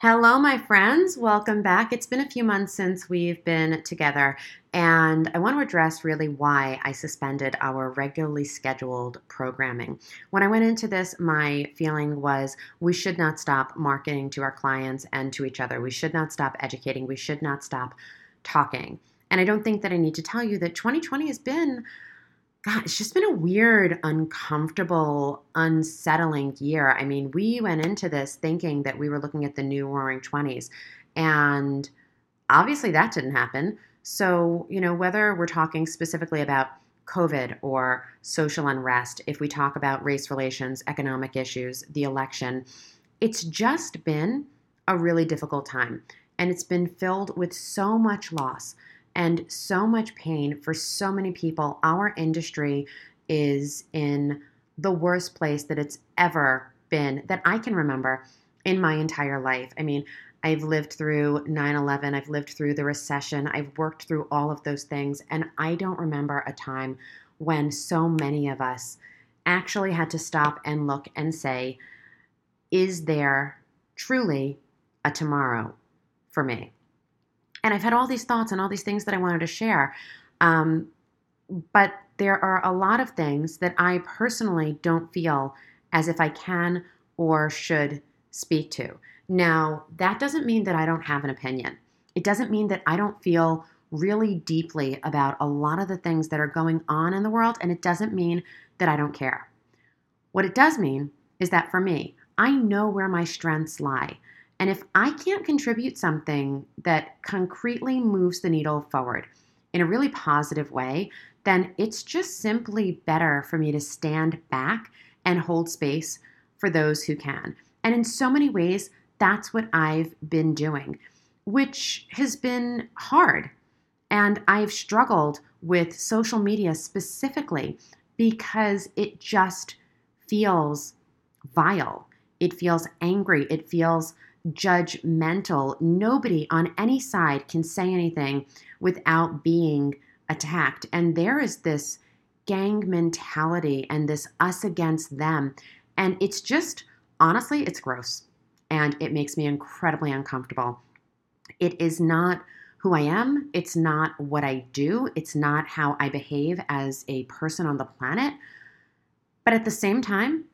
Hello, my friends. Welcome back. It's been a few months since we've been together, and I want to address really why I suspended our regularly scheduled programming. When I went into this, my feeling was we should not stop marketing to our clients and to each other. We should not stop educating. We should not stop talking. And I don't think that I need to tell you that 2020 has been God, it's just been a weird, uncomfortable, unsettling year. I mean, we went into this thinking that we were looking at the new roaring 20s, and obviously that didn't happen. So, you know, whether we're talking specifically about COVID or social unrest, if we talk about race relations, economic issues, the election, it's just been a really difficult time. And it's been filled with so much loss and so much pain for so many people. Our industry is in the worst place that it's ever been that I can remember in my entire life. I mean, I've lived through 9 11, I've lived through the recession, I've worked through all of those things, and I don't remember a time when so many of us actually had to stop and look and say, is there truly a tomorrow for me? And I've had all these thoughts and all these things that I wanted to share. Um, but there are a lot of things that I personally don't feel as if I can or should speak to. Now, that doesn't mean that I don't have an opinion. It doesn't mean that I don't feel really deeply about a lot of the things that are going on in the world, and it doesn't mean that I don't care. What it does mean is that for me, I know where my strengths lie. And if I can't contribute something that concretely moves the needle forward in a really positive way, then it's just simply better for me to stand back and hold space for those who can. And in so many ways, that's what I've been doing, which has been hard. And I've struggled with social media specifically because it just feels vile. It feels angry. It feels judgmental. Nobody on any side can say anything without being attacked. And there is this gang mentality and this us against them. And it's just, honestly, it's gross. And it makes me incredibly uncomfortable. It is not who I am. It's not what I do. It's not how I behave as a person on the planet. But at the same time,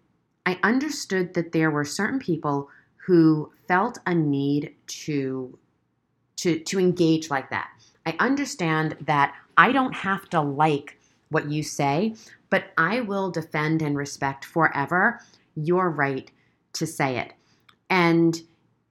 I understood that there were certain people who felt a need to to to engage like that. I understand that I don't have to like what you say, but I will defend and respect forever your right to say it. And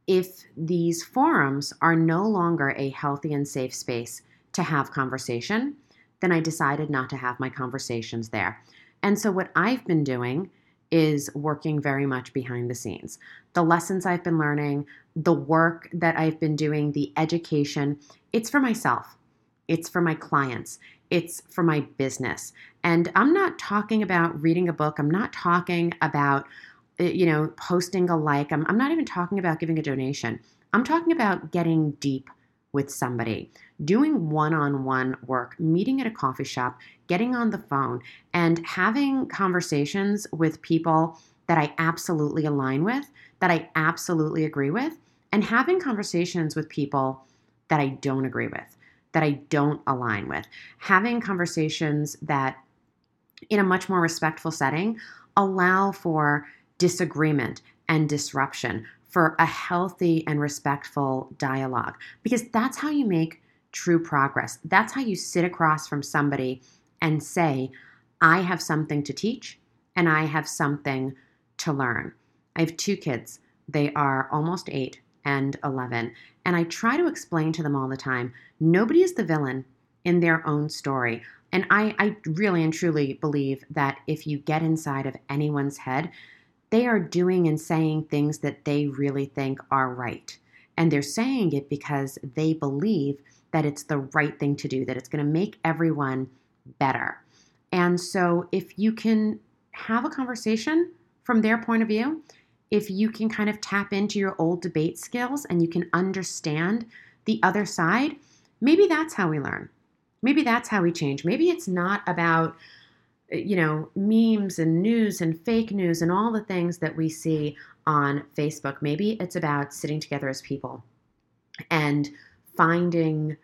if these forums are no longer a healthy and safe space to have conversation, then I decided not to have my conversations there. And so, what I've been doing is working very much behind the scenes. The lessons I've been learning, the work that I've been doing, the education, it's for myself, it's for my clients, it's for my business. And I'm not talking about reading a book, I'm not talking about eh, you know posting a like. I'm, I'm not even talking about giving a donation. I'm talking about getting deep with somebody, doing one on one work, meeting at a coffee shop, getting on the phone, and having conversations with people that I absolutely align with, that I absolutely agree with, and having conversations with people that I don't agree with, that I don't align with, having conversations that, in a much more respectful setting, allow for disagreement and disruption for a healthy and respectful dialogue because that's how you make true progress. That's how you sit across from somebody and say, I have something to teach and I have something to learn. I have two kids. They are almost eight and 11. And I try to explain to them all the time nobody is the villain in their own story. And I, I really and truly believe that if you get inside of anyone's head, they are doing and saying things that they really think are right. And they're saying it because they believe that it's the right thing to do, that it's going to make everyone better. And so, if you can have a conversation from their point of view, if you can kind of tap into your old debate skills and you can understand the other side, maybe that's how we learn. Maybe that's how we change. Maybe it's not about Eh, you know, memes and news and fake news and all the things that we see on Facebook. Maybe it's about sitting together as people and finding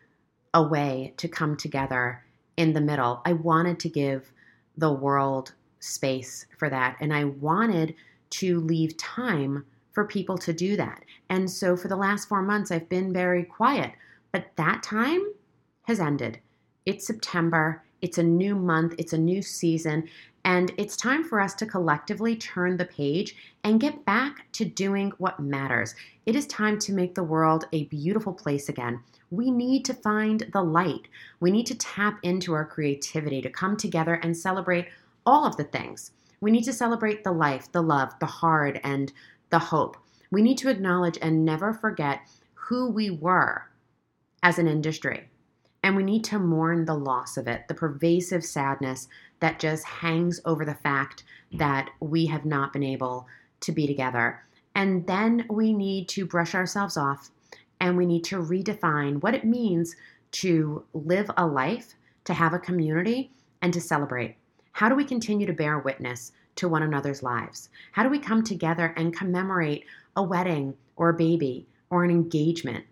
a way to come together in the middle. I wanted to give the world space for that. And I wanted to leave time for people to do that. And so for the last four months, I've been very quiet. But that time has ended. It's September. It's a new month. It's a new season. And it's time for us to collectively turn the page and get back to doing what matters. It is time to make the world a beautiful place again. We need to find the light. We need to tap into our creativity to come together and celebrate all of the things. We need to celebrate the life, the love, the hard, and the hope. We need to acknowledge and never forget who we were as an industry. And we need to mourn the loss of it, the pervasive sadness that just hangs over the fact mm. that we have not been able to be together. And then we need to brush ourselves off and we need to redefine what it means to live a life, to have a community, and to celebrate. How do we continue to bear witness to one another's lives? How do we come together and commemorate a wedding or a baby or an engagement?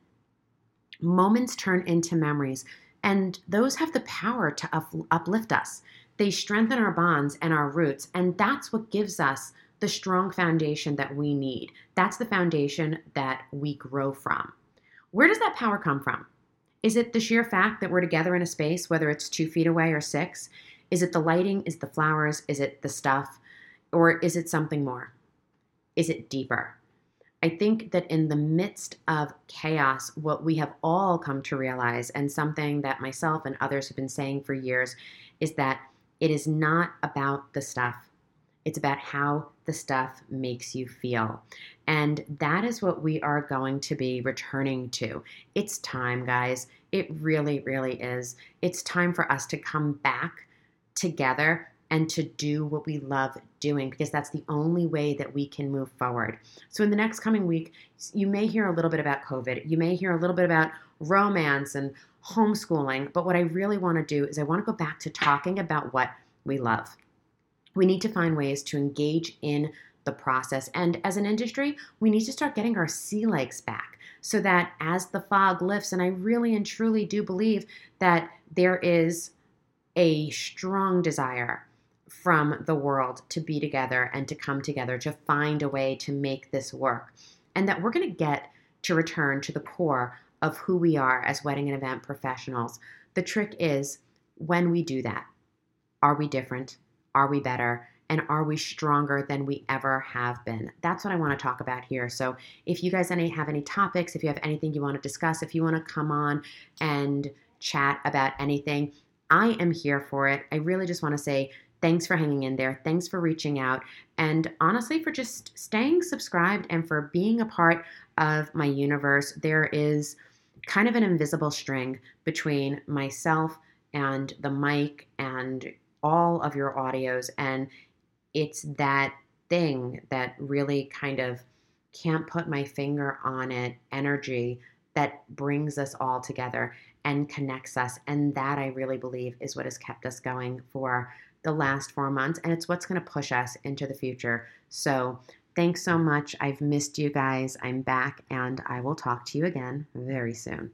Moments turn into memories, and those have the power to uplift us. They strengthen our bonds and our roots, and that's what gives us the strong foundation that we need. That's the foundation that we grow from. Where does that power come from? Is it the sheer fact that we're together in a space, whether it's two feet away or six? Is it the lighting? Is it the flowers? Is it the stuff? Or is it something more? Is it deeper? I think that in the midst of chaos, what we have all come to realize, and something that myself and others have been saying for years, is that it is not about the stuff. It's about how the stuff makes you feel. And that is what we are going to be returning to. It's time, guys. It really, really is. It's time for us to come back together and to do what we love doing because that's the only way that we can move forward. So, in the next coming week, you may hear a little bit about COVID. You may hear a little bit about romance and homeschooling. But what I really want to do is I want to go back to talking about what we love. We need to find ways to engage in the process. And as an industry, we need to start getting our sea legs back so that as the fog lifts, and I really and truly do believe that there is a strong desire from the world to be together and to come together to find a way to make this work. And that we're going to get to return to the core of who we are as wedding and event professionals. The trick is when we do that, are we different? Are we better? And are we stronger than we ever have been? That's what I want to talk about here. So, if you guys any have any topics, if you have anything you want to discuss, if you want to come on and chat about anything, I am here for it. I really just want to say thanks for hanging in there. Thanks for reaching out. And honestly, for just staying subscribed and for being a part of my universe. There is kind of an invisible string between myself and the mic and all of your audios. And it's that thing that really kind of can't put my finger on it energy that brings us all together and connects us. And that I really believe is what has kept us going for the last four months. And it's what's going to push us into the future. So Thanks so much. I've missed you guys. I'm back and I will talk to you again very soon.